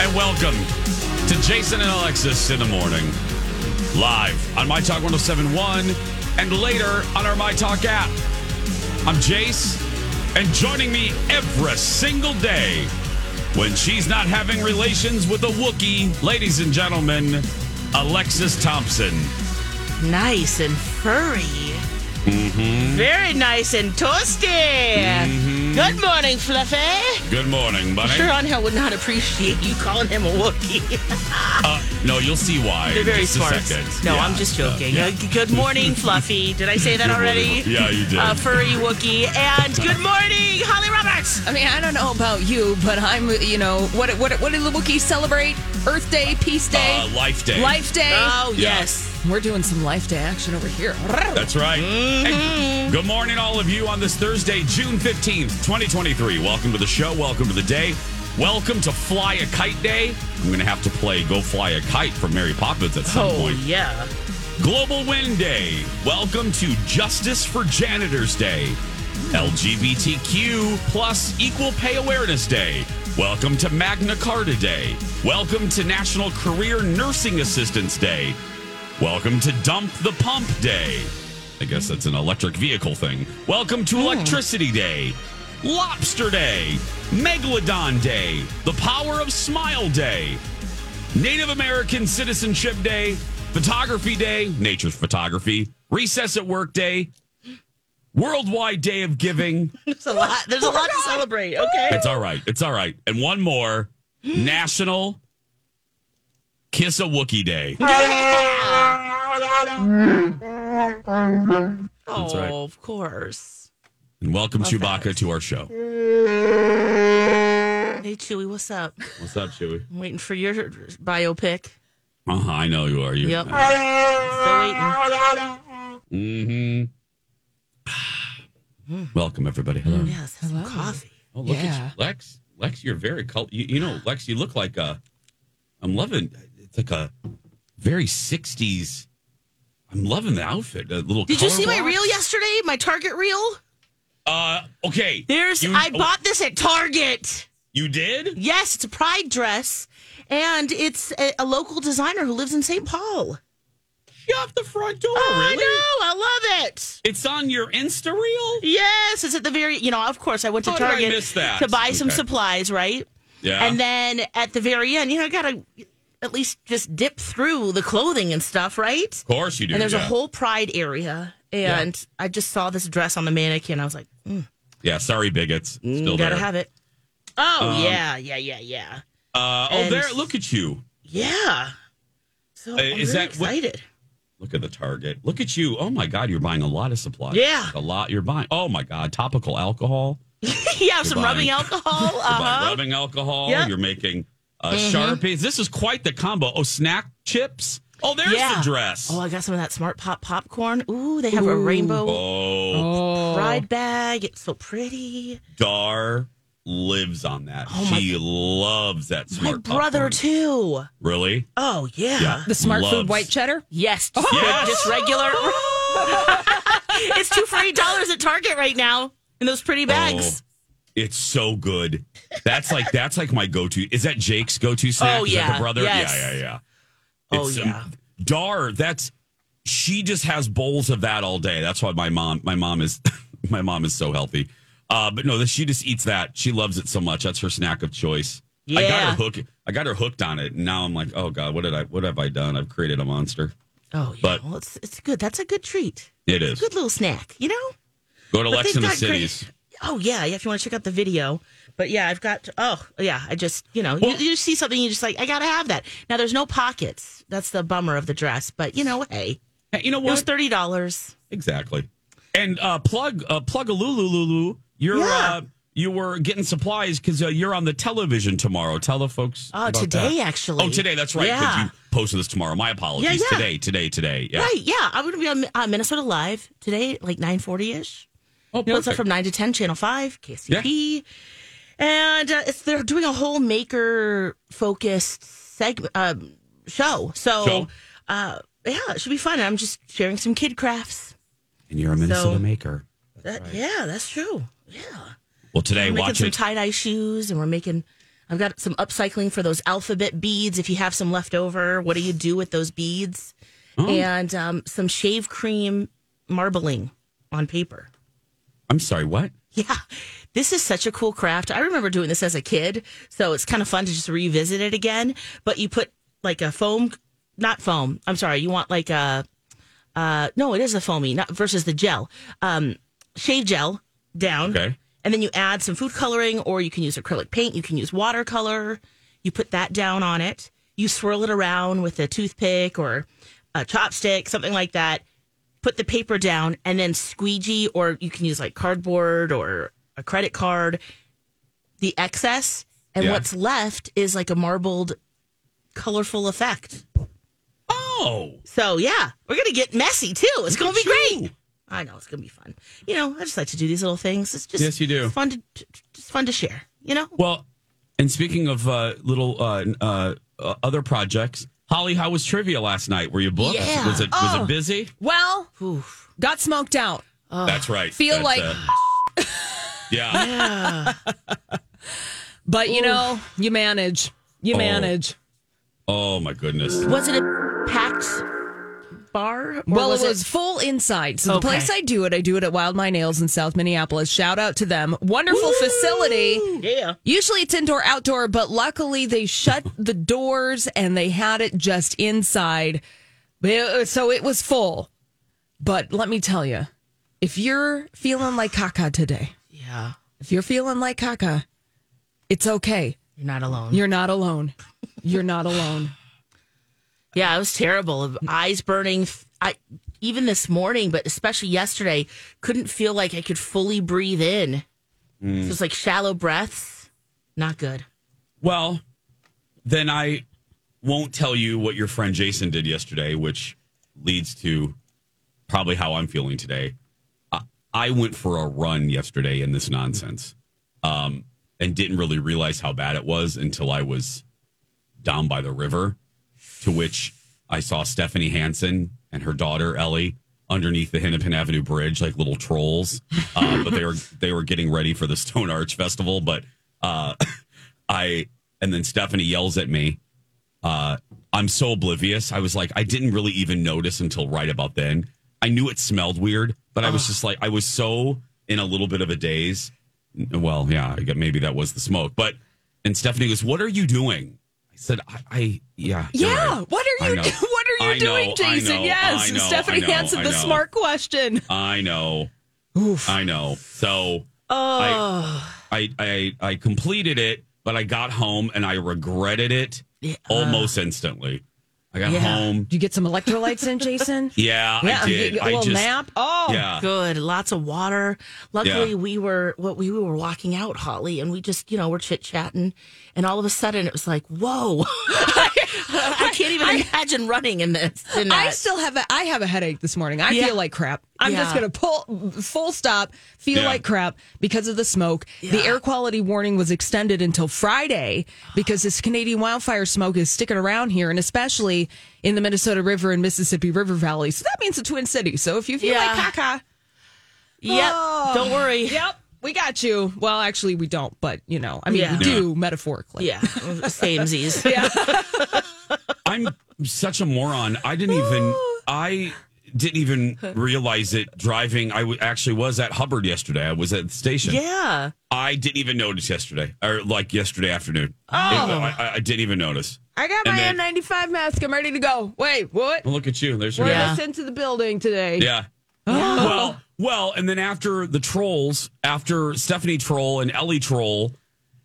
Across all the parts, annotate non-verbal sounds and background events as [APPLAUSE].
And welcome to Jason and Alexis in the morning. Live on My Talk 1071 and later on our My Talk app. I'm Jace, and joining me every single day when she's not having relations with a Wookiee, ladies and gentlemen, Alexis Thompson. Nice and furry. Mm-hmm. Very nice and toasty. Good morning, Fluffy. Good morning, buddy. Sure, on would not appreciate you calling him a Wookiee. Uh, no, you'll see why. They're in very just a smart. second. No, Yeah, I'm just uh, joking. yeah. Uh, good morning, [LAUGHS] Fluffy. Did I say that already? Yeah, you did. Uh, furry Wookiee. And good morning, Holly Roberts. I mean, I don't know about you, but I'm, you know, what what what did the Wookiees celebrate? Earth Day, Peace Day, Uh, Life Day. Life Day. Oh, Yeah. yes. We're doing some Life Day action over here. That's right. Hey, good morning, all of you, on this Thursday, June 15th, 2023. Welcome to the show. Welcome to the day. Welcome to Fly a Kite Day. I'm going to have to play Go Fly a Kite from Mary Poppins at some Oh, point. yeah. Global Wind Day. Welcome to Justice for Janitors Day. LGBTQ plus Equal Pay Awareness Day. Welcome to Magna Carta Day. Welcome to National Career Nursing Assistance Day. Welcome to Dump the Pump Day. I guess that's an electric vehicle thing. Welcome to hmm. Electricity Day. Lobster Day. Megalodon Day. The Power of Smile Day. Native American Citizenship Day, Photography Day, Nature's Photography, Recess at Work Day, Worldwide Day of Giving. [LAUGHS] There's a lot. There's a lot to celebrate. Okay. It's all right. It's all right. And one more National Kiss a Wookie Day. Oh, right. of course. And welcome Chewbacca to our show. Hey, Chewy, what's up? What's up, Chewy? I'm waiting for your biopic. Uh-huh, I know you are. You. Yep. Still waiting. Mm-hmm. [SIGHS] welcome, everybody. Hello. Yes, have some coffee. Oh, look Yeah. at you. Lex. Lex, you're very col You, you know, Lex, you look like a. I'm loving. It's like a very '60s. I'm loving the outfit. A little. Did you see my reel yesterday? My Target reel? Uh, okay. There's. You- I oh, bought this at Target. You did? Yes, it's a pride dress, and it's a, a local designer who lives in St. Paul. Shut the front door. Oh, really? I know. I love it. It's on your Insta reel. Yes, it's at the very. You know, of course, I went to How Target to buy some supplies, right? Yeah. And then at the very end, you know, I gotta at least just dip through the clothing and stuff, right? of course you do. And there's a whole pride area, and I just saw this dress on the mannequin. I was like, mm, Yeah. Sorry, bigots. Still gotta there. have it. Oh Um, yeah, yeah, yeah, yeah, Uh, oh, And- there. Look at you. yeah. So Uh, I'm is really that what- excited? Look at the Target. Look at you. Oh my God, you're buying a lot of supplies. Yeah. A lot. You're buying. Oh my God, topical alcohol. [LAUGHS] yeah, some buying- rubbing alcohol. [LAUGHS] Uh-huh. rubbing alcohol. Yep. You're making uh, Sharpies. This is quite the combo. Oh, snack chips. Oh, there's Yeah. the dress. Oh, I got some of that Smart Pop popcorn. Ooh, they have a rainbow Oh, pride bag. It's so pretty. Dar lives on that. Oh, my- she loves that My brother popcorn. too. Really? Oh yeah. Yeah. The Smart Loves- Food White Cheddar. Yes. Just, Yes. just regular. [LAUGHS] it's two for eight dollars at Target right now in those pretty bags. Oh, it's so good. That's like that's like my go-to. Is that Jake's go-to snack? Oh, Is that yeah. the brother? Yes. Yeah, yeah, yeah. Oh, It's, um, yeah. Dar, that's she just has bowls of that all day. That's why my mom, my mom is [LAUGHS] my mom is so healthy. Uh, but no, she just eats that. She loves it so much. That's her snack of choice. Yeah. I got her hooked. I got her hooked on it, and now I'm like, oh god, what did I? What have I done? I've created a monster. Oh, yeah. But- well, it's it's good. That's a good treat. It is. Good little snack, you know. Go to But Lex they've in the got great- cities. Oh yeah, yeah. If you want to check out the video, but yeah, I've got. Oh yeah, I just you know you, Well- you see something you just like I gotta have that. Now there's no pockets. That's the bummer of the dress, but you know hey, Hey, you know it was what? thirty dollars. Exactly. And uh, plug uh, plug a Lulu Lulu. You're Yeah. uh, you were getting supplies because uh, you're on the television tomorrow. Tell the folks. Oh, today that. actually. Oh, today. That's right. Yeah. you posted this tomorrow. My apologies. Yeah, yeah. Today, today, today. Yeah. Right, yeah. I'm going to be on uh, Minnesota Live today, like 940 ish. Oh, You know, it's up from 9 to 10, Channel 5, KSTP. And uh, it's, they're doing a whole maker focused segment um, show. So, Show. Uh, yeah, it should be fun. I'm just sharing some kid crafts. and you're a Minnesota So- maker. That, Yeah, that's true. Yeah. Well, today, We're making some tie dye shoes and we're making. I've got some upcycling for those alphabet beads. If you have some left over, what do you do with those beads? Oh. And um, some shave cream marbling on paper. I'm sorry. What? Yeah, this is such a cool craft. I remember doing this as a kid, so it's kind of fun to just revisit it again. But you put like a foam, not foam. I'm sorry, you want like a, uh, no, it is a foamy, not versus the gel, um, shave gel down. Okay. And then you add some food coloring, or you can use acrylic paint. You can use watercolor. You put that down on it. You swirl it around with a toothpick or a chopstick, something like that. Put the paper down and then squeegee, or you can use like cardboard or a credit card, the excess. And Yeah. what's left is like a marbled, colorful effect. Oh, So, yeah, we're going to get messy too. It's going to be at great. I know it's gonna be fun. You know, I just like to do these little things. It's just Yes, you do. Fun to just fun to share. You know. well. And speaking of uh, little uh, uh, uh, other projects, Holly, how was trivia last night? Were you booked? Yeah. Was it was Oh. it busy? Well, Oof. got smoked out. That's right. Feel That's, like- uh, [LAUGHS] yeah. But you know, you manage. You Oh. manage. Oh my goodness. Was it a packed bar? or Well, was it was full inside. So Okay. the place I do it, I do it at Wild Mind Ales in South Minneapolis. Shout out to them. Wonderful facility. Yeah. Usually it's indoor outdoor, but luckily they shut the doors and they had it just inside. Uh, so it was full. But let me tell you, if you're feeling like caca today, Yeah. if you're feeling like caca, it's okay. You're not alone. You're not alone. You're not alone. Yeah, it was terrible. Eyes burning. I even this morning, but especially yesterday, couldn't feel like I could fully breathe in. It was like shallow breaths. Not good. Well, then I won't tell you what your friend Jason did yesterday, which leads to probably how I'm feeling today. I, I went for a run yesterday in this nonsense um, and didn't really realize how bad it was until I was down by the river, to which I saw Stephanie Hansen and her daughter Ellie underneath the Hennepin Avenue Bridge like little trolls. Uh, [LAUGHS] but they were they were getting ready for the Stone Arch Festival. But uh, [COUGHS] I and then Stephanie yells at me. Uh, I'm so oblivious. I was like, I didn't really even notice until right about then. I knew it smelled weird, but I was just like, I was so in a little bit of a daze. Well, yeah, maybe that was the smoke. But and Stephanie goes, "What are you doing?" I said, "I, I yeah, Yeah. right. What are you know. do- [LAUGHS] What are you I know, doing, I Jason? know, yes. I know, Stephanie I know, I the know. smart question. I know. Oof. I know. So Oh, I, I I completed it, but I got home and I regretted it almost instantly. I got Yeah. home. Did you get some electrolytes in, Jason? Yeah, [LAUGHS] yeah, I did. a I little just nap. Oh, yeah. good. Lots of water. Luckily, Yeah. we were what we were walking out, Holly, and we just you know we're chit chatting, and all of a sudden it was like, whoa! [LAUGHS] I can't even imagine running in this. In I still have a I have a headache this morning. I Yeah. feel like crap. I'm just gonna pull full stop. Feel Yeah. like crap because of the smoke. The air quality warning was extended until Friday because this Canadian wildfire smoke is sticking around here, and especially in the Minnesota River and Mississippi River Valley. So that means the Twin Cities. So if you feel Yeah. like caca, Yep. Oh. Don't worry. yep, we got you. Well, actually, we don't, but you know, I mean, Yeah. we do metaphorically. Yeah. Samesies. [LAUGHS] Yeah. [LAUGHS] I'm such a moron. I didn't even ah. I didn't even realize it driving. I w- actually was at Hubbard yesterday. I was at the station. Yeah. I didn't even notice yesterday, or like yesterday afternoon. Oh. I, I, I didn't even notice. I got And my then- N95 mask. I'm ready to go. Wait, what? Well, look at you. There's your We're Yeah. sent to the building today. Yeah. [GASPS] Well, well, and then after the trolls, after Stephanie Troll and Ellie Troll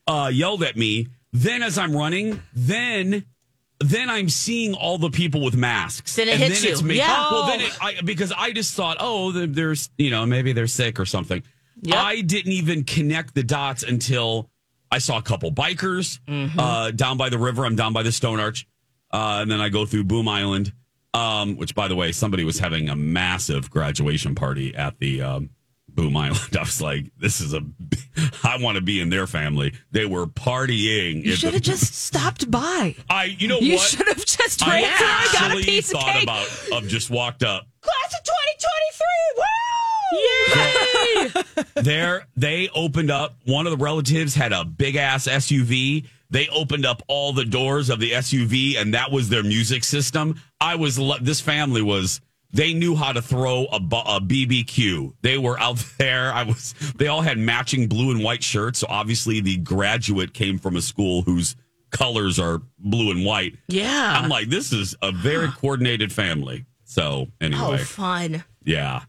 uh, yelled at me, then as I'm running, then then I'm seeing all the people with masks. Then it and hits then it's you. me. Yeah. Well, then it, I, because I just thought, oh, there's you know maybe they're sick or something. Yep. I didn't even connect the dots until I saw a couple bikers Mm-hmm. uh, down by the river. I'm down by the Stone Arch, uh, and then I go through Boom Island, um, which, by the way, somebody was having a massive graduation party at the um, Boom Island. [LAUGHS] I was like, this is a, I want to be in their family. They were partying. You should the- have just stopped by. I, you know You what? should have just I ran through and got a piece of thought cake. about of just walked up. Class of 2023. Woo! Yay! [LAUGHS] there they opened up one of the relatives had a big ass suv they opened up all the doors of the suv and that was their music system i was this family was they knew how to throw a, a bbq they were out [LAUGHS] there i was they all had matching blue and white shirts so obviously the graduate came from a school whose colors are blue and white yeah. i'm like this is a very coordinated family so anyway oh, fun. yeah.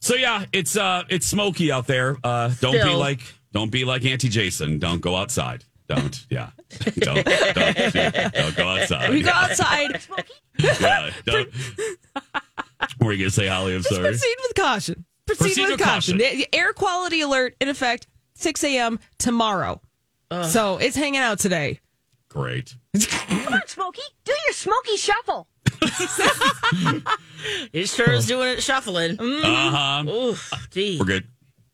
So yeah, it's uh it's smoky out there. Uh don't be like don't be like Auntie Jason. Don't go outside. Don't. Yeah. [LAUGHS] Don't don't, don't go outside. We go outside. Yeah, don't. What were you gonna say, Holly? I'm sorry. Proceed with caution. Proceed, Proceed with, with caution. caution. The Air quality alert in effect 6 a.m. tomorrow. So it's hanging out today. Great. Come on, Smokey. Do your Smokey shuffle. [LAUGHS] [LAUGHS] It sure is doing it shuffling. Uh-huh. Oof, gee. We're good.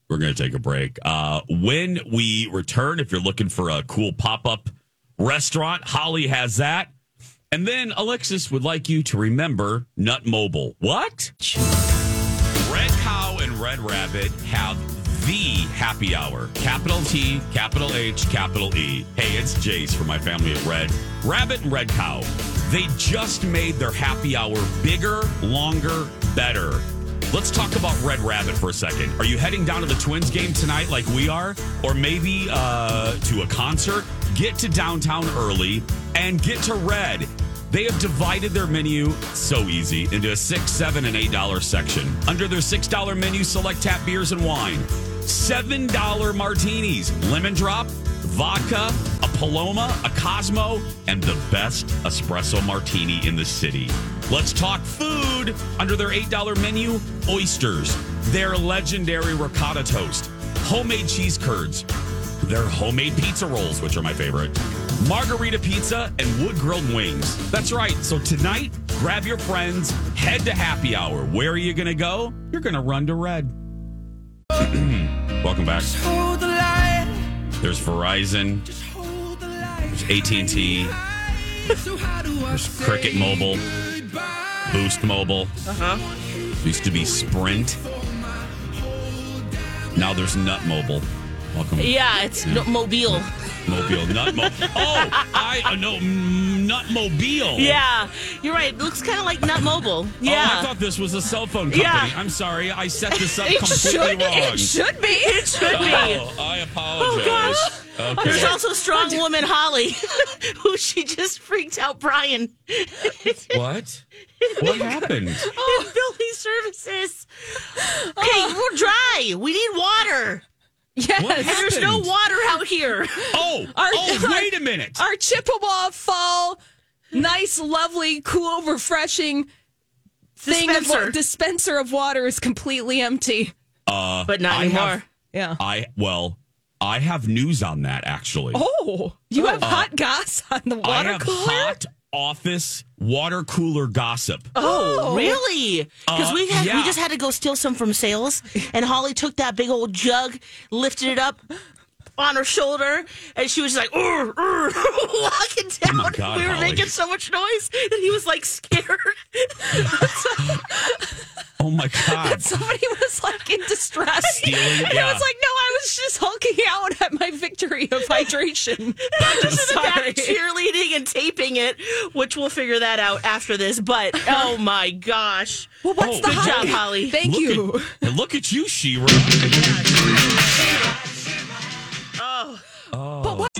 We're gonna take a break. Uh when we return, if you're looking for a cool pop-up restaurant, Holly has that. And then Alexis would like you to remember Nut Mobile. What? Red Cow and Red Rabbit have the happy hour. Capital T, capital H, capital E. Hey, it's Jace for my family at Red. Rabbit and Red Cow. They just made their happy hour bigger, longer, better. Let's talk about Red Rabbit for a second. Are you heading down to the Twins game tonight like we are? Or maybe uh, to a concert? Get to downtown early and get to Red. They have divided their menu so easy into a six, seven, and eight dollar section. Under their six dollar menu, select tap beers and wine. Seven dollar martinis, lemon drop, vodka, Paloma, a Cosmo, and the best espresso martini in the city. Let's talk food. Under their $8 menu, oysters, their legendary ricotta toast, homemade cheese curds, their homemade pizza rolls, which are my favorite, margarita pizza, and wood grilled wings. That's right. So tonight, grab your friends, head to happy hour. Where are you going to go? You're going to run to red. [CLEARS THROAT] Welcome back. There's Verizon. There's AT&T. There's Cricket Mobile. Boost Mobile. Uh-huh. Used to be Sprint. Now there's Nut Mobile. Welcome. Yeah, it's no, mobile. Mobile. Nut Mobile. [LAUGHS] Oh, I uh, no mm, Nut Mobile. Yeah, you're right. It looks kind of like Nut Mobile. Yeah. Oh, Yeah. I thought this was a cell phone company. Yeah. I'm sorry. I set this up It completely should, wrong. it should be. It should be. Oh, I apologize. gosh. Okay. There's also strong woman Holly, [LAUGHS] who she just freaked out Brian What? What happened? in building services. Okay, we're dry. We need water. Yes. What And there's no water out here. Oh, [LAUGHS] Our- oh, [LAUGHS] wait a minute. Our Chippewa fall, nice, lovely, cool, refreshing thing of Dispenser. wa- dispenser of water is completely empty. Uh, But not I anymore. have- Yeah. I well, I have news on that actually. Oh, you have hot gas on the I water have cooler? hot office water cooler gossip. Oh, really? Because Uh, we had yeah. we just had to go steal some from sales, and Holly took that big old jug, lifted it up, on her shoulder, and she was just like, "Urgh, urgh," [LAUGHS] walking oh down. my God, we were Holly. making so much noise that he was like scared. [LAUGHS] Oh my god. Somebody was like in distress. Stealing, And yeah. I was like, no, I was just hulking out at my victory of hydration. [LAUGHS] I'm just in the back cheerleading and taping it, which we'll figure that out after this. But oh my gosh. Well, what's Oh, the good high- job, Holly. Thank look you. At, and look at you, Shira. Oh. But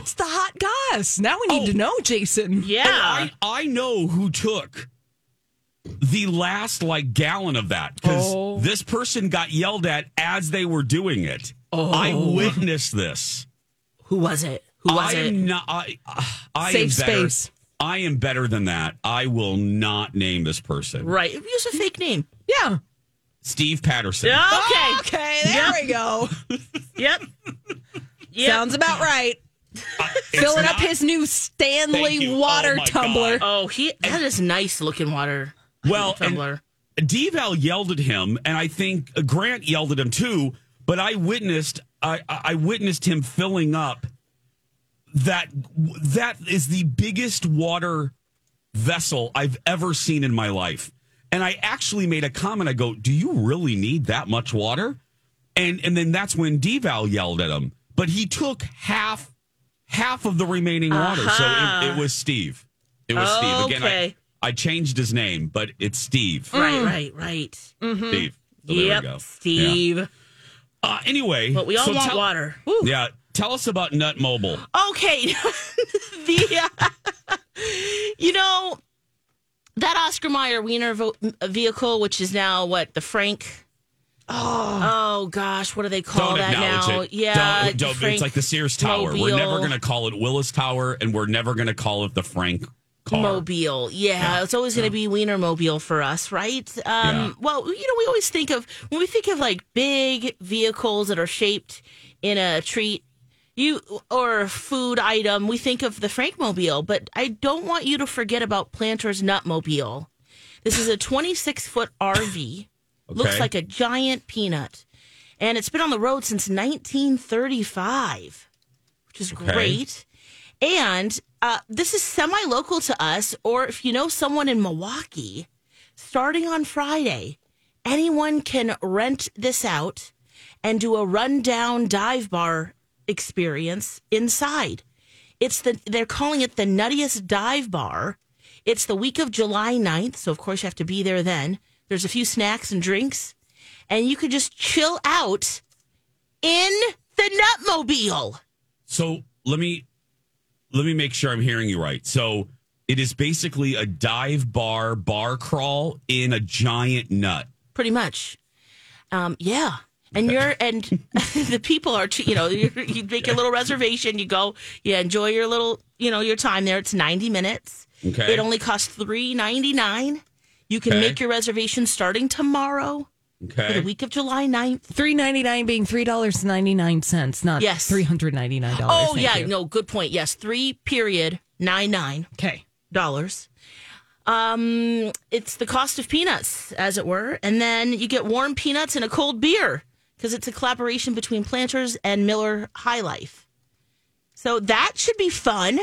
That's the hot goss. Now we need Oh. to know, Jason. Yeah. I, I know who took the last like gallon of that because Oh. this person got yelled at as they were doing it. I oh. witnessed this. Who was it? Who was I it? not. I, I Safe am better. space. I am better than that. I will not name this person. Right. Use a fake name. Yeah. Steve Patterson. Okay. Okay, there we go. Yep. Yep. Sounds about right. It's Filling up his new Stanley oh water Oh, tumbler. God. Oh, he that is nice looking water. Well, tumbler. Deval yelled at him, and I think uh, Grant yelled at him too. But I witnessed, I, I witnessed him filling up. That that is the biggest water vessel I've ever seen in my life. And I actually made a comment. I go, "Do you really need that much water?" And and then that's when Deval yelled at him. But he took half half of the remaining water, so it, it was Steve. It was Steve again. I, Okay. I changed his name, but it's Steve. Right, right, right. Steve. So there yep, we go. Steve. Yeah. Uh, anyway, But we all so want tell- water. Woo. Yeah, tell us about Nut Mobile. Okay. [LAUGHS] the uh, [LAUGHS] you know that Oscar Mayer Wiener vo- vehicle, which is now what the Frank. Oh, gosh, what do they call Don't that now? it. Yeah, don't, don't, it's like the Sears Tower. We're never going to call it Willis Tower, and we're never going to call it the Frank car. Mobile. Yeah, Yeah. it's always going to be Wiener Mobile for us, right? Um, Yeah. Well, you know, we always think of when we think of like big vehicles that are shaped in a treat you or food item, we think of the Frankmobile, but I don't want you to forget about Planters Nutmobile. This is a 26 foot RV. Looks like a giant peanut. And it's been on the road since 1935, which is Okay. great. And uh, this is semi local to us, or if you know someone in Milwaukee, starting on Friday, anyone can rent this out and do a rundown dive bar experience inside. It's the they're calling it the nuttiest dive bar. It's the week of July 9th, so of course you have to be there then. There's a few snacks and drinks, and you could just chill out in the Nutmobile. So let me let me make sure I'm hearing you right. So it is basically a dive bar bar crawl in a giant nut. pretty much. Um, yeah. And you're and [LAUGHS] the people are you know you you make a little reservation. You go, you enjoy your little you know your time there. It's ninety minutes. Okay. It only costs three ninety nine. You can Okay. make your reservation starting tomorrow for the week of July 9th. Three ninety nine being three dollars ninety nine cents, not Yes. three hundred ninety nine dollars. Oh yeah, no, good point. Yes, three period nine nine Okay. dollars. Um, it's the cost of peanuts, as it were, and then you get warm peanuts and a cold beer because it's a collaboration between Planters and Miller High Life. So that should be fun.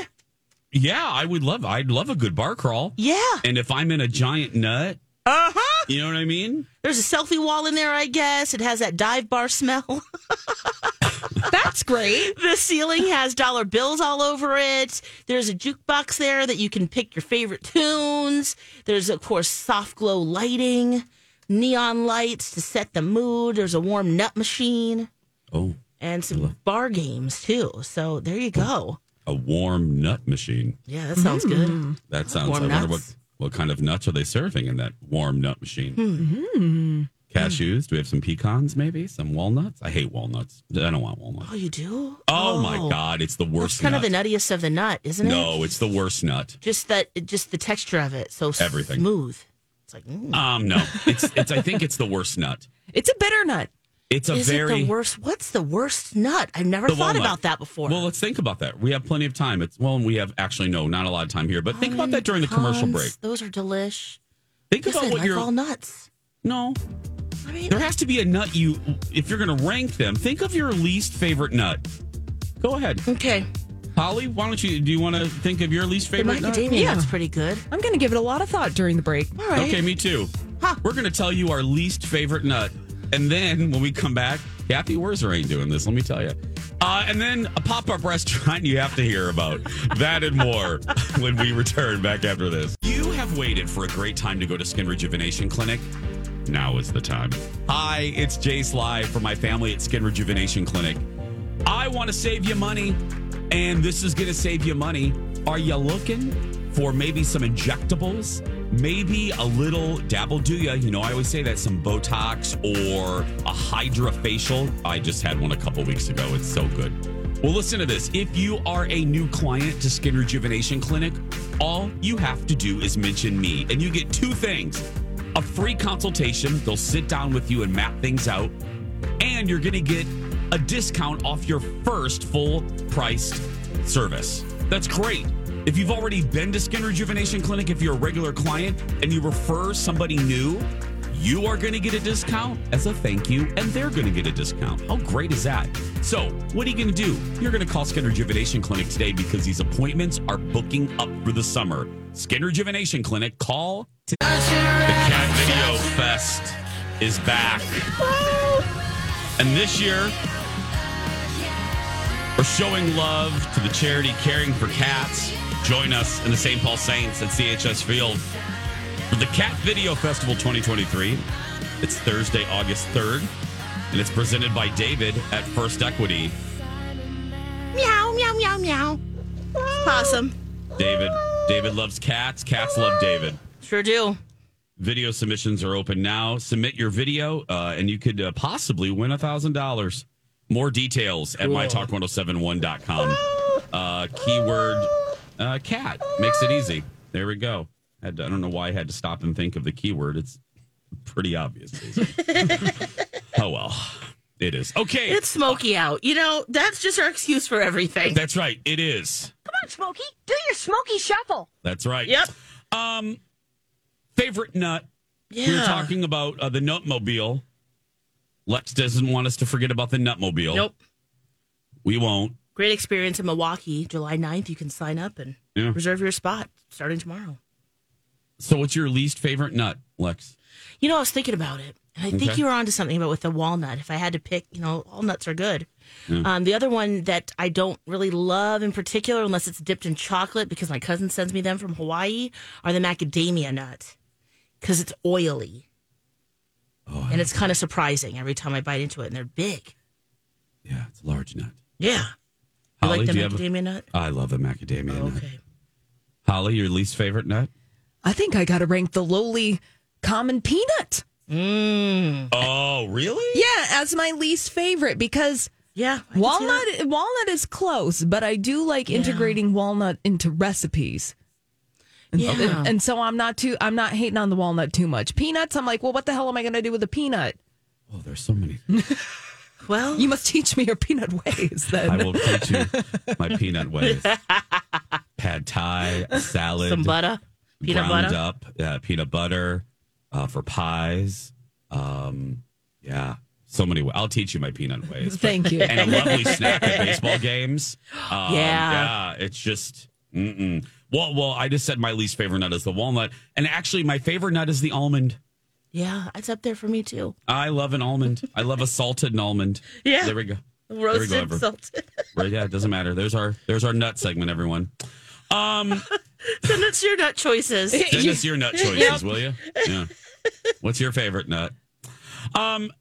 Yeah, I would love. I'd love a good bar crawl. Yeah. And if I'm in a giant nut, Uh huh. you know what I mean? There's a selfie wall in there, I guess. It has that dive bar smell. [LAUGHS] That's great. The ceiling has dollar bills all over it. There's a jukebox there that you can pick your favorite tunes. There's, of course, soft glow lighting, neon lights to set the mood. There's a warm nut machine Oh, and some bar games, too. So there you go. A warm nut machine. Yeah, that sounds good. That sounds. Warm I wonder what nuts. what kind of nuts are they serving in that warm nut machine? Hmm. Cashews. Do we have some pecans? Maybe some walnuts. I hate walnuts. I don't want walnuts. Oh, you do? Oh, my god, it's the That's worst. kind nut. of the nuttiest of the nut, isn't it? No, it's the worst nut. just that, just the texture of it. So Everything. smooth. It's like, mm. Um, no, it's it's. I think it's the worst nut. It's a bitter nut. It's a is very it the worst? What's the worst nut? I've never thought walnut. about that before. Well, let's think about that. We have plenty of time. It's well, we have actually no, not a lot of time here. But think about that during the commercial break. Those are delish. Think Yes, about I what like you're. all nuts. No, I mean, there has to be a nut you. If you're going to rank them, think of your least favorite nut. Go ahead, okay. Holly. Why don't you? Do you want to think of your least The favorite nut? macadamia Yeah. nut's pretty good. I'm going to give it a lot of thought during the break. All right. Okay, me too. Huh. We're going to tell you our least favorite nut. And then when we come back, Cathy Wurzer ain't doing this, let me tell you. Uh, and then a pop up restaurant you have to hear about. That and more [LAUGHS] when we return back after this. You have waited for a great time to go to Skin Rejuvenation Clinic. Now is the time. Hi, it's Jace Live for my family at Skin Rejuvenation Clinic. I want to save you money, and this is going to save you money. Are you looking for maybe some injectables? Maybe a little dabble do ya? You know, I always say that some Botox or a Hydra facial. I just had one a couple weeks ago. It's so good. Well, listen to this. If you are a new client to Skin Rejuvenation Clinic, all you have to do is mention me, and you get two things a free consultation. They'll sit down with you and map things out and you're going to get a discount off your first full priced service. That's great. If you've already been to Skin Rejuvenation Clinic, if you're a regular client and you refer somebody new, you are going to get a discount as a thank you, and they're going to get a discount. How great is that? So, what are you going to do? You're going to call Skin Rejuvenation Clinic today because these appointments are booking up for the summer. Skin Rejuvenation Clinic, call today. The Cat Video Fest is back. And this year, we're showing love to the charity Caring for Cats. Join us in the St. Paul Saints at CHS Field for the Cat Video Festival 2023. It's Thursday, August 3rd, and it's presented by David at First Equity. Meow, meow, meow, meow. Possum. David, David loves cats. Cats love David. Sure do. Video submissions are open now. Submit your video, uh, and you could uh, possibly win a thousand dollars. More details at mytalk1071.com. Uh, keyword uh, cat makes it easy. There we go. Had to- I don't know why I had to stop and think of the keyword. It's pretty obvious. [LAUGHS] oh well, it is. Okay, It's smoky out. You know, that's just our excuse for everything. that's right. It is. Come on, Smokey. Do your Smoky shuffle. That's right. Yep. Um, favorite nut. Yeah. We were talking about uh, the Nutmobile. Lex doesn't want us to forget about the Nutmobile. Nope. We won't. Great experience in Milwaukee, July 9th. You can sign up and Yeah. reserve your spot starting tomorrow. So, what's your least favorite nut, Lex? You know, I was thinking about it, and I think Okay. you were onto something about with the walnut. If I had to pick, you know, all nuts are good. Um, the other one that I don't really love in particular, unless it's dipped in chocolate, because my cousin sends me them from Hawaii, are the macadamia nut because it's oily. and it's kind of surprising every time I bite into it, and they're big. Yeah, it's a large nut. Yeah. You Holly, like the do you a- macadamia nut? I love the macadamia nut. Okay. Holly, your least favorite nut? I think I got to rank the lowly common peanut. Mm. Oh, really? Yeah, as my least favorite because Yeah. I walnut walnut is close, but I do like integrating walnut into recipes. And, Yeah. and, and so I'm not too I'm not hating on the walnut too much. Peanuts, I'm like, well, what the hell am I going to do with a peanut? Oh, there's so many. [LAUGHS] Well, You must teach me your peanut ways then. I will teach you my peanut [LAUGHS] ways. Pad thai, salad, some butter, peanut ground butter. up, yeah, peanut butter uh, for pies. Um, yeah, so many. ways. I'll teach you my peanut ways. but- Thank you. and a lovely [LAUGHS] snack at baseball games. [GASPS] Um, Yeah. yeah, it's just. Mm-mm. Well, well, I just said my least favorite nut is the walnut, and actually, my favorite nut is the almond. Yeah, it's up there for me too. I love an almond. I love a salted almond. [LAUGHS] Yeah. there we go. we Roasted, go, salted. Right, yeah, it doesn't matter. There's our there's our nut segment, everyone. Um, [LAUGHS] Send us your nut choices. [LAUGHS] send us your nut choices, will you? Yeah. What's your favorite nut? Um,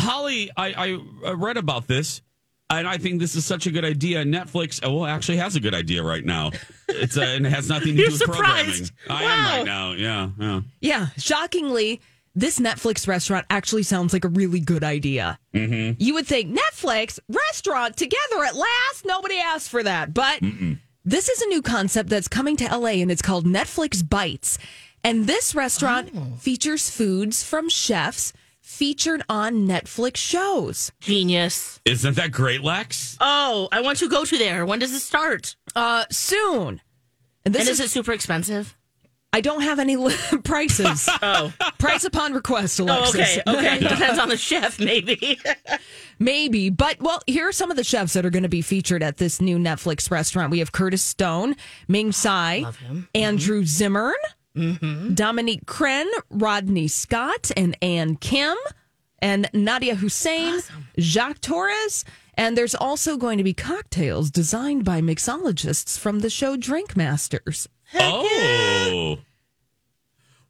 Holly, I, I read about this, and I think this is such a good idea. Netflix, oh, well, actually has a good idea right now. It's uh, and it has nothing to do You're with programming. surprised. I am right now. Yeah, yeah. Yeah, shockingly, this Netflix restaurant actually sounds like a really good idea. Mm-hmm. You would think Netflix restaurant together at last. Nobody asked for that, but this is a new concept that's coming to LA, and it's called Netflix Bites. And this restaurant features foods from chefs featured on Netflix shows. Genius. Isn't that great, Lex? Oh, I want to go to there. When does it start? Uh, soon. And this and is, is it super expensive? I don't have any li- [LAUGHS] prices. [LAUGHS] Oh, Price upon request, oh okay, okay. [LAUGHS] Depends on the chef, maybe. Maybe, but well, here are some of the chefs that are going to be featured at this new Netflix restaurant. We have Curtis Stone, Ming Tsai, Love him. Andrew Zimmern, Dominique Crenn, Rodney Scott, and Ann Kim, and Nadiya Hussain, Jacques Torres. And there's also going to be cocktails designed by mixologists from the show Drink Masters. oh.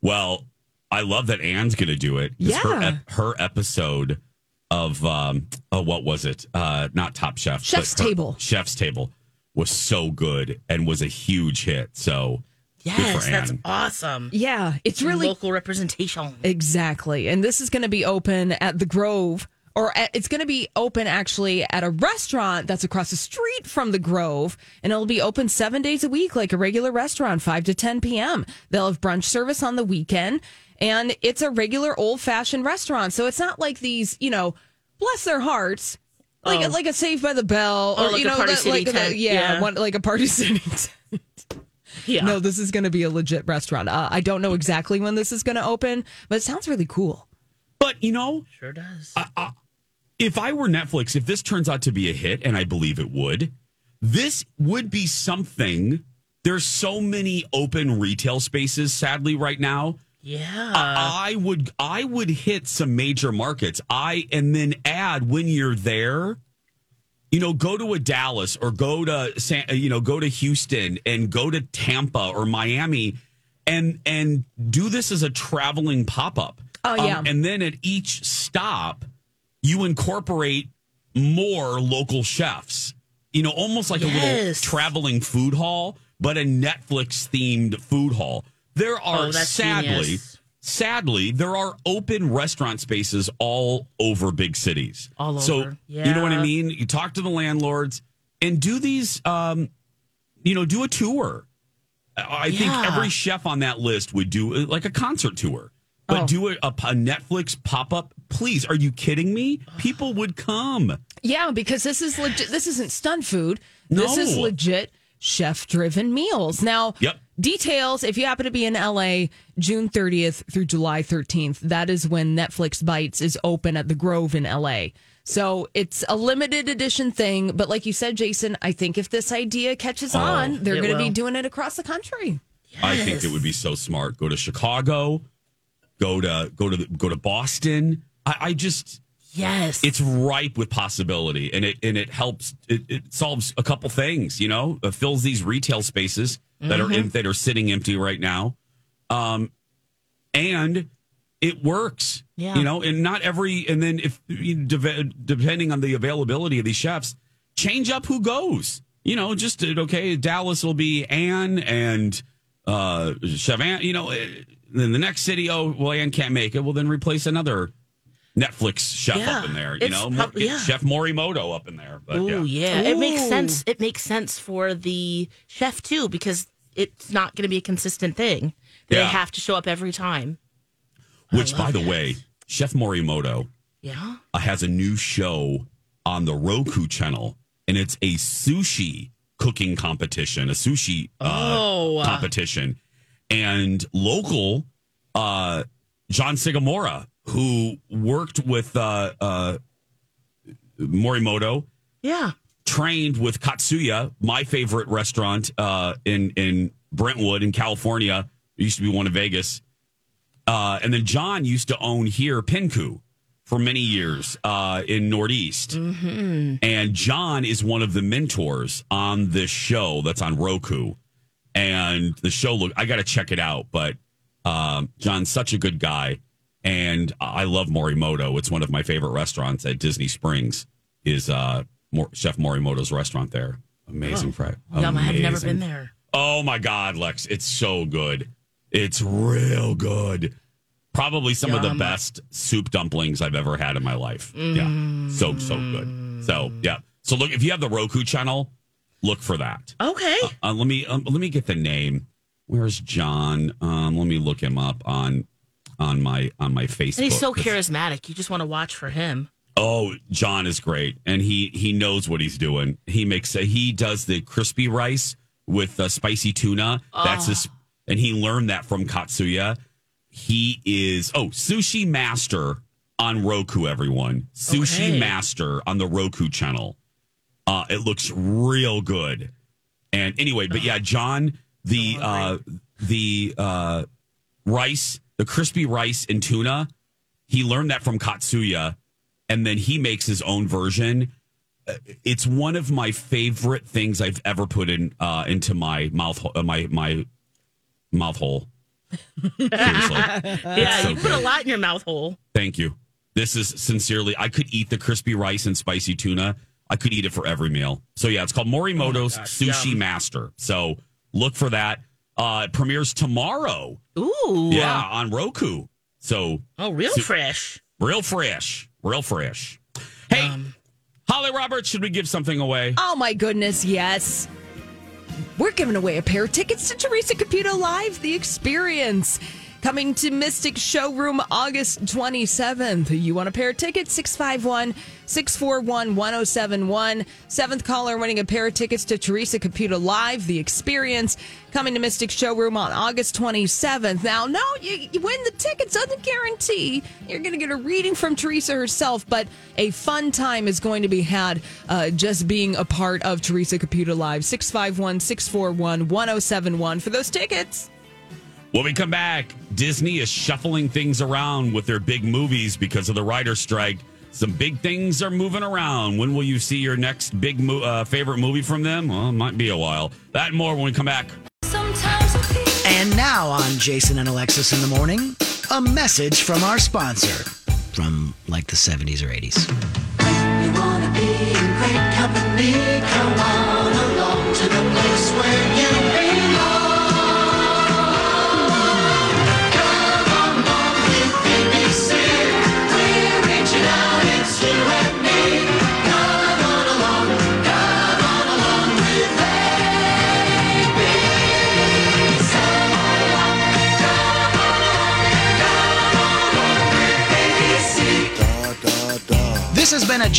Well, I love that Anne's going to do it. 'cause Her, Yeah. ep- her episode of, um, oh, what was it? Uh, not Top Chef. Chef's but Table. Chef's Table was so good and was a huge hit. So, Yes, that's awesome. Yeah, it's really local representation. Exactly. And this is going to be open at the Grove, or at, it's going to be open actually at a restaurant that's across the street from the Grove. And it'll be open seven days a week, like a regular restaurant, 5 to 10 p.m. They'll have brunch service on the weekend. And it's a regular old fashioned restaurant. So it's not like these, you know, bless their hearts. Like, Oh. like a Saved by the Bell, Oh, or like you a know, Party the- City like the- yeah, Yeah. One, like a party [LAUGHS] city. Tent. Yeah. No, this is going to be a legit restaurant. Uh, I don't know exactly when this is going to open, but it sounds really cool. but you know, sure does. if I were Netflix, if this turns out to be a hit, and I believe it would, this would be something. There's so many open retail spaces, sadly, right now. yeah. I would I would hit some major markets. I and then add when you're there, you know, go to a Dallas or go to San, you know, go to Houston and go to Tampa or Miami and and do this as a traveling pop-up. Um, Oh, yeah. and then at each stop, you incorporate more local chefs. You know, almost like a little traveling food hall, but a Netflix themed food hall. There are Oh, sadly genius. Sadly, there are open restaurant spaces all over big cities. All over. So over, you know what I mean? You talk to the landlords and do these um you know, do a tour. I I think every chef on that list would do uh, like a concert tour. But Oh. do a, a, a Netflix pop up, please. Are you kidding me? People would come. Yeah, because this is legit. This isn't stunt food. No. This is legit chef driven meals. Now, Yep. Details if you happen to be in LA June 30th through July 13th, that is when Netflix Bites is open at the Grove in LA. So it's a limited edition thing. But like you said, Jason, I think if this idea catches oh, on, they're going to be doing it across the country. I think it would be so smart. Go to Chicago, go to go to the, go to Boston. I, I just yes. it's ripe with possibility and it and it helps it, it solves a couple things you know it fills these retail spaces that are in, that are sitting empty right now. Um and it works Yeah. you know and not every and then if depending on the availability of these chefs change up who goes. You know just okay dallas will be anne and uh chef you know uh, then the next city oh well anne can't make it. Well then replace another Netflix chef Yeah. up in there, you It's know, prob- Get yeah. Chef Morimoto up in there. But Oh yeah. yeah, it makes sense. It makes sense for the chef too because it's not going to be a consistent thing. They Yeah. have to show up every time. Which, by the way, Chef Morimoto Yeah. uh, has a new show on the Roku channel, and it's a sushi cooking competition, a sushi uh, Oh. competition, and local uh, John Sugimura, who worked with uh, uh, Morimoto, Yeah. trained with Katsuya, my favorite restaurant uh, in in Brentwood in California. It used to be one in Vegas. Uh, and then John used to own here Pinku for many years uh, in Northeast. And John is one of the mentors on this show that's on Roku. And the show look I got to check it out, but um, John's such a good guy, and I love Morimoto. It's one of my favorite restaurants at Disney Springs. Is uh, Chef Morimoto's restaurant there? Amazing, Fred. Yum, I have never been there. Oh my God, Lex, it's so good. It's real good. Probably some of the best soup dumplings I've ever had in my life. Yeah, so so good. So yeah. So look, if you have the Roku channel, look for that. Okay. Uh, let me um, let me get the name. Where's John? Um, let me look him up on on my on my Facebook. and he's so charismatic. You just want to watch for him. Oh, John is great, and he he knows what he's doing. He makes a, he does the crispy rice with uh, spicy tuna. That's his, and he learned that from Katsuya. He is oh sushi master on Roku. Everyone, sushi Okay. master on the Roku channel. Uh, it looks real good. And anyway, but yeah, John, the uh, the uh, rice, the crispy rice and tuna, he learned that from Katsuya, and then he makes his own version. Uh, It's one of my favorite things I've ever put in uh, into my mouth, uh, my my mouth hole. [LAUGHS] Yeah, so you put a lot in your mouth hole. thank you. This is sincerely. I could eat the crispy rice and spicy tuna. I could eat it for every meal. So yeah, it's called Morimoto's Sushi yum. Master. So look for that. Uh, it premieres tomorrow. Ooh. Yeah, on Roku. So Oh, real Su- fresh. real fresh, real fresh. Hey, Holly Roberts, should we give something away? Oh my goodness, yes. We're giving away a pair of tickets to Teresa Caputo Live, the experience. Coming to Mystic Showroom August 27th. You want a pair of tickets? 651 641 1071. Seventh caller winning a pair of tickets to Teresa Caputo Live, the experience. Coming to Mystic Showroom on August 27th. Now, no, you, you win the tickets doesn't guarantee you're going to get a reading from Teresa herself, but a fun time is going to be had uh, just being a part of Teresa Caputo Live. 651 641 1071 for those tickets. When we come back, Disney is shuffling things around with their big movies because of the writer's strike. Some big things are moving around. When will you see your next big mo- uh, favorite movie from them? Well, it might be a while. That and more when we come back. And now on Jason and Alexis in the morning, a message from our sponsor from like the 70s or 80s.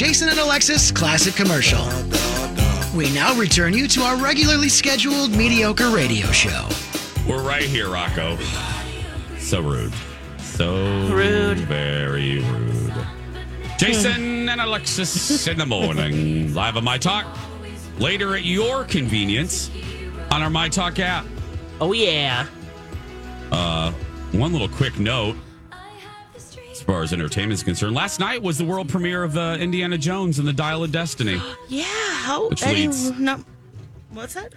Jason and Alexis classic commercial. We now return you to our regularly scheduled mediocre radio show. We're right here, Rocco. So rude. So Rude. Very rude. Jason and Alexis in the morning. [LAUGHS] Live on My Talk. Later at your convenience on our My Talk app. Oh, yeah. Uh, One little quick note as far as entertainment is concerned. Last night was the world premiere of uh, Indiana Jones and the Dial of Destiny, [GASPS] Yeah. How? Which any- leads- No, what's that?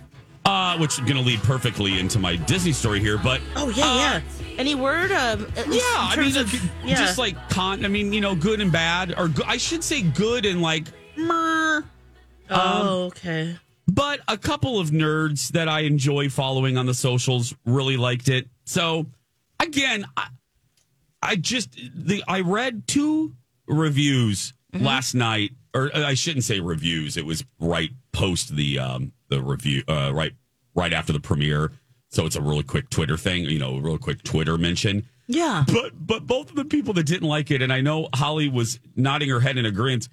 uh, which is going to lead perfectly into my Disney story here. But Oh, yeah, uh, yeah. Any word? Um, at least Yeah, I mean, of, yeah. just like con. I mean, you know, good and bad, or go- I should say good and like, meh. Oh, okay. But a couple of nerds that I enjoy following on the socials really liked it. So again, I, I just the I read two reviews last night, or uh, I shouldn't say reviews. It was right post the um the review, uh, right right after the premiere. So it's a really quick Twitter thing, you know, a real quick Twitter mention. Yeah. But but both of the people that didn't like it, and I know Holly was nodding her head in agreement.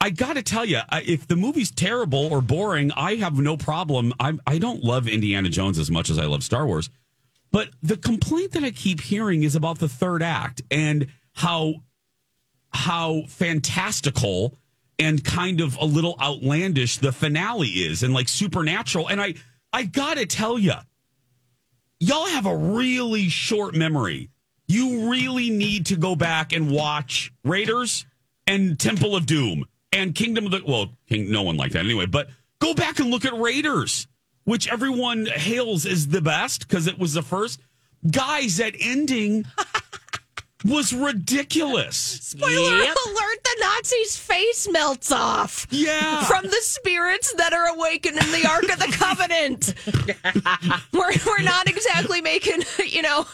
I got to tell you, if the movie's terrible or boring, I have no problem. I I don't love Indiana Jones as much as I love Star Wars, but the complaint that I keep hearing is about the third act and how how fantastical and kind of a little outlandish the finale is, and like supernatural. And I I got to tell you, y'all have a really short memory. you really need to go back and watch Raiders and Temple of Doom and Kingdom of the well, King, no one like that anyway. But go back and look at Raiders, which everyone hails as the best because it was the first. Guys, that ending [LAUGHS] was ridiculous. Spoiler Yep. alert, the Nazi's face melts off. Yeah. From the spirits that are awakened in the Ark of the Covenant. [LAUGHS] we're, we're not exactly making, you know,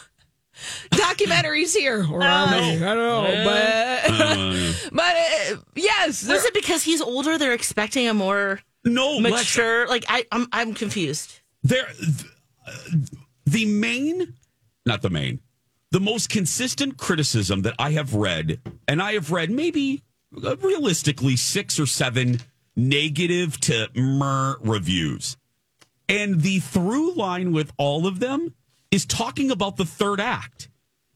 documentaries here. Or are we? I don't know. But, [LAUGHS] but uh, yes. Was it because he's older? They're expecting a more No, mature. Like I, I'm, I'm confused. there the main not the main the most consistent criticism that i have read and i have read maybe uh, realistically six or seven negative to mer reviews and the through line with all of them is talking about the third act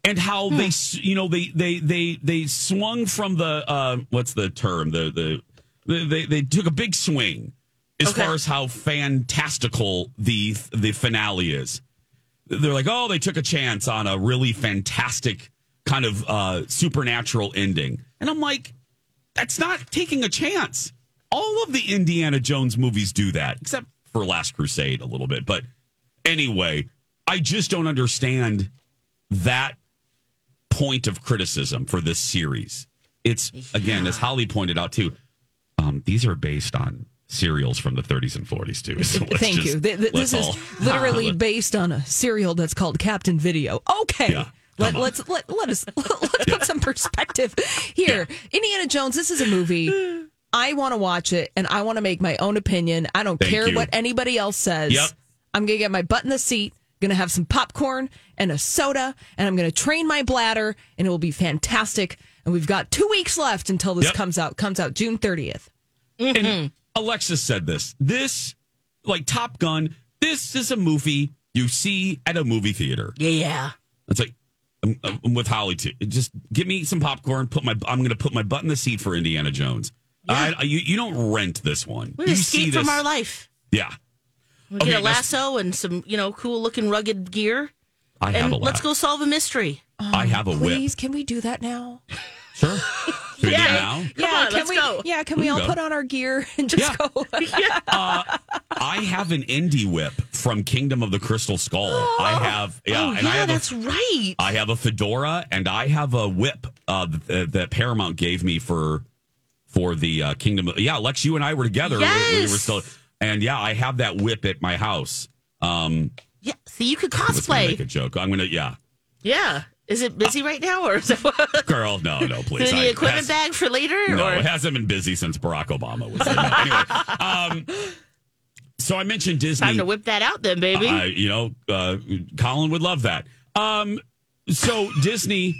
and how they they you know they they they they swung from the uh what's the term the the- they they took a big swing as Okay. far as how fantastical the the finale is. They're like, oh, they took a chance on a really fantastic kind of uh, supernatural ending, and I'm like, that's not taking a chance. All of the Indiana Jones movies do that, except for Last Crusade a little bit. But anyway, I just don't understand that point of criticism for this series. It's again, as Holly pointed out too. Um, these are based on serials from the 30s and 40s too. So [LAUGHS] Thank just- you. Th- th- this is all- [LAUGHS] literally based on a serial that's called Captain Video. Okay. Yeah, let, on. let's let, let us [LAUGHS] let's put some perspective here. Indiana Jones. This is a movie. [SIGHS] I want to watch it, and I want to make my own opinion. I don't Thank care you. what anybody else says. Yep. I'm gonna get my butt in the seat. Gonna have some popcorn and a soda, and I'm gonna train my bladder, and it will be fantastic. And we've got two weeks left until this Yep. comes out. Comes out June 30th. And mm-hmm. Alexis said this. This, like Top Gun, this is a movie you see at a movie theater. Yeah. It's like I'm, I'm with Holly too. Just give me some popcorn. Put my I'm going to put my butt in the seat for Indiana Jones. I, I- you, you don't rent this one. We you escape from our life. Yeah, We Okay, get a lasso and some, you know, cool looking rugged gear. I have and a let's go solve a mystery. I have a um, whip. Please, can we do that now? Sure. [LAUGHS] Should we do it now? Come on, can let's we, go. Yeah, can we, We all go. put on our gear and just Yeah. go? [LAUGHS] I have an indie whip from Kingdom of the Crystal Skull. I have yeah, oh, and yeah, I have a that's right. I have a fedora and I have a whip uh, that, that Paramount gave me for for the uh, Kingdom. Of, yeah, Lex, you and I were together. We- We, were still, and yeah, I have that whip at my house. Um, yeah. See, you could I was gonna make a joke. I'm gonna yeah, Yeah. Is it busy right now, or is it girl. No, no, [LAUGHS] please. you need I- an equipment has- bag for later? No, or it hasn't been busy since Barack Obama was there. [LAUGHS] Anyway, um, so I mentioned Disney. time to whip that out, then, baby. I, you know, uh, Colin would love that. Um, so Disney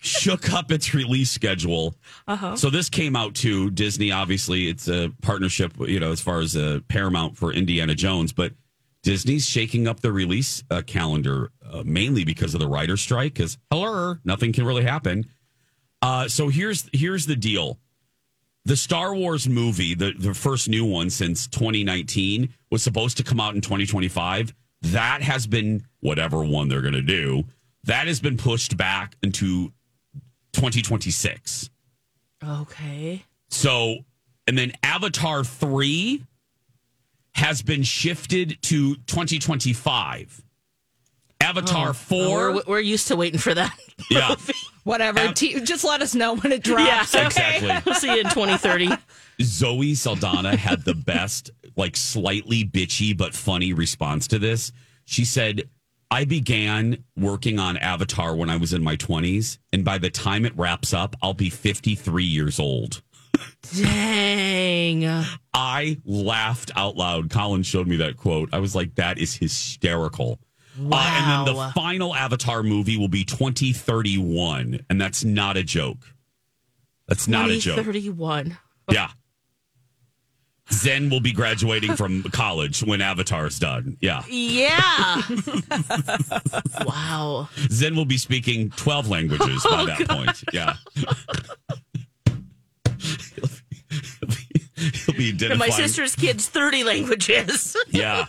shook up its release schedule. Uh-huh. So this came out too. Disney, obviously, it's a partnership, you know, as far as uh, Paramount for Indiana Jones, but Disney's shaking up the release uh, calendar uh, mainly because of the writer strike. Because hello, nothing can really happen. Uh, so here's here's the deal. The Star Wars movie, the, the first new one since 2019, was supposed to come out in 2025. That has been whatever one they're going to do. That has been pushed back into 2026. okay. So, and then Avatar 3 has been shifted to 2025. Avatar 4, Oh, we're, we're used to waiting for that. [LAUGHS] yeah, Whatever. Um, T- just let us know when it drops. Yeah. exactly. [LAUGHS] We'll see you in 2030. Zoe Saldana had the best, like slightly bitchy but funny response to this. She said, I began working on Avatar when I was in my 20s, and by the time it wraps up, I'll be 53 years old. Dang. I laughed out loud. Colin showed me that quote. I was like, that is hysterical. Uh, and then the final Avatar movie will be 2031, and that's not a joke. That's not a joke. 2031. Yeah. Zen will be graduating from [LAUGHS] college when Avatar's done. Yeah. Yeah. [LAUGHS] wow. Zen will be speaking 12 languages by that point. Yeah. [LAUGHS] he'll be And identifying. my sister's kids, 30 languages. [LAUGHS] Yeah.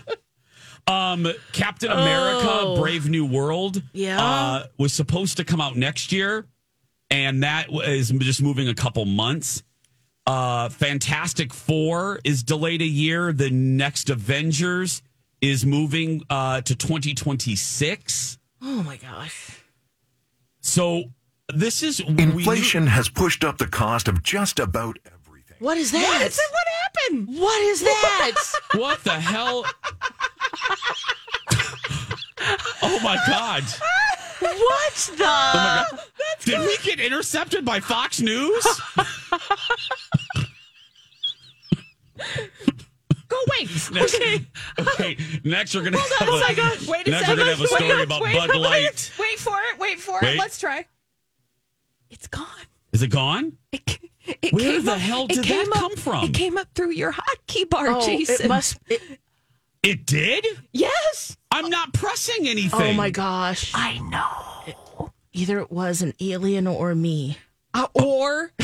Um, Captain America: Oh. Brave New World. Yeah. uh, was supposed to come out next year, and that is just moving a couple months. Uh, Fantastic Four is delayed a year. The next Avengers is moving uh, to 2026. Oh my gosh. So this is we- Inflation has pushed up the cost of just about everything. What is that? What? What happened? What is that? [LAUGHS] What the hell? oh my god! what the? Oh my god! Did we get intercepted by Fox News? Go wait. Next, okay, next we're gonna have Oh a, God. Wait a next second. we're gonna have a story Wait, about wait, Bud wait, Light. Wait for it. Wait for Wait. it. Let's try. It's gone. Is it gone? It, it Where came the up, hell it did came that up- come from? It came up through your hotkey bar, Oh, Jason. it must. It, It did. Yes. I'm not pressing anything. oh my gosh! I know. Either it was an alien or me. Uh, or [LAUGHS]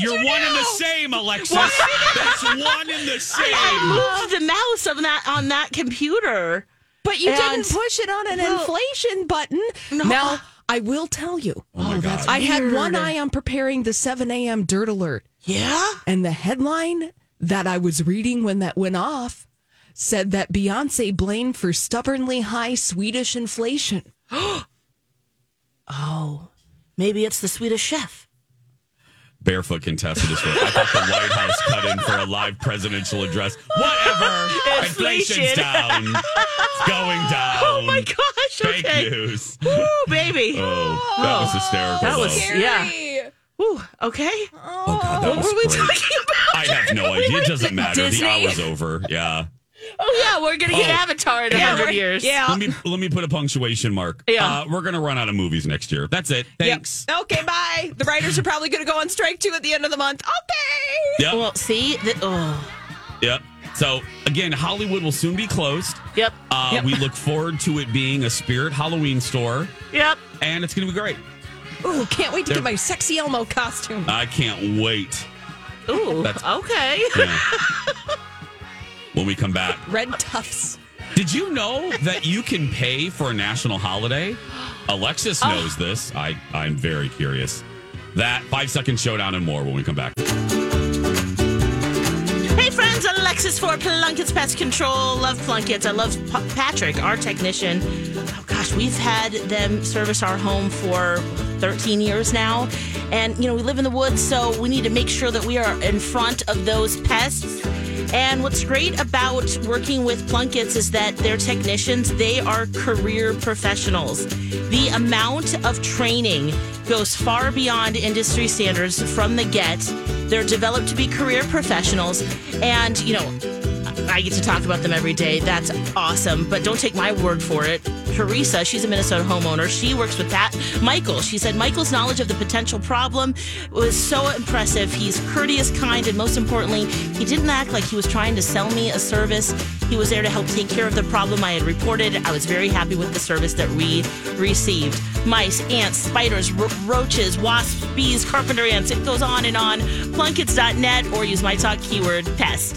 You're one and the same, Alexis. [LAUGHS] That's one and the same. I moved the mouse on that on that computer. But you And- didn't push it on an Well, inflation button. No. Now, I will tell you. Oh my oh, god! I had one eye on preparing the 7 a.m. dirt alert. Yeah. And the headline that I was reading when that went off said that Beyonce blamed for stubbornly high Swedish inflation. [GASPS] Oh, maybe it's the Swedish chef. Barefoot contested this one. I thought the White House cut in for a live presidential address. Whatever. [LAUGHS] Inflation. Inflation's down. It's going down. [LAUGHS] Oh my gosh! Fake Okay. news. [LAUGHS] Woo, baby. Oh, that was hysterical. That was- though. Yeah. Woo, okay. Oh god, that What was were we great. talking about? I have no [LAUGHS] idea. It doesn't matter. Disney? The hour's over. Yeah. Oh yeah, we're gonna get Oh. Avatar in a hundred years. Yeah. Let me let me put a punctuation mark. Yeah. Uh, we're gonna run out of movies next year. That's it. Thanks. Yep. Okay, bye. The writers are probably going to go on strike too at the end of the month. Okay. Yep. Well, see, the, oh, Yep. So again, Hollywood will soon be closed. yep, Uh, Yep. We look forward to it being a Spirit Halloween store, yep. and it's going to be great. Ooh, can't wait to They're- get my sexy Elmo costume. I can't wait. Ooh, That's- okay. Yeah. when we come back, [LAUGHS] Red tufts. did you know that you can pay for a national holiday? Alexis knows this. I I'm very curious. That five second showdown and more when we come back. Friends, Alexis for Plunkett's Pest Control. Love Plunkett's. I love Pa- Patrick, our technician. Oh gosh, we've had them service our home for 13 years now. And you know, we live in the woods, so we need to make sure that we are in front of those pests. And what's great about working with Plunkett's is that their technicians, they are career professionals. The amount of training goes far beyond industry standards from the get. They're developed to be career professionals. And, you know, I get to talk about them every day. That's awesome. But don't take my word for it. Teresa, she's a Minnesota homeowner. She works with Pat Michael. She said Michael's knowledge of the potential problem was so impressive. He's courteous, kind, and most importantly, he didn't act like he was trying to sell me a service. He was there to help take care of the problem I had reported. I was very happy with the service that we received. Mice, ants, spiders, ro- roaches, wasps, bees, carpenter ants. It goes on and on. Plunketts.net or use my talk keyword pest.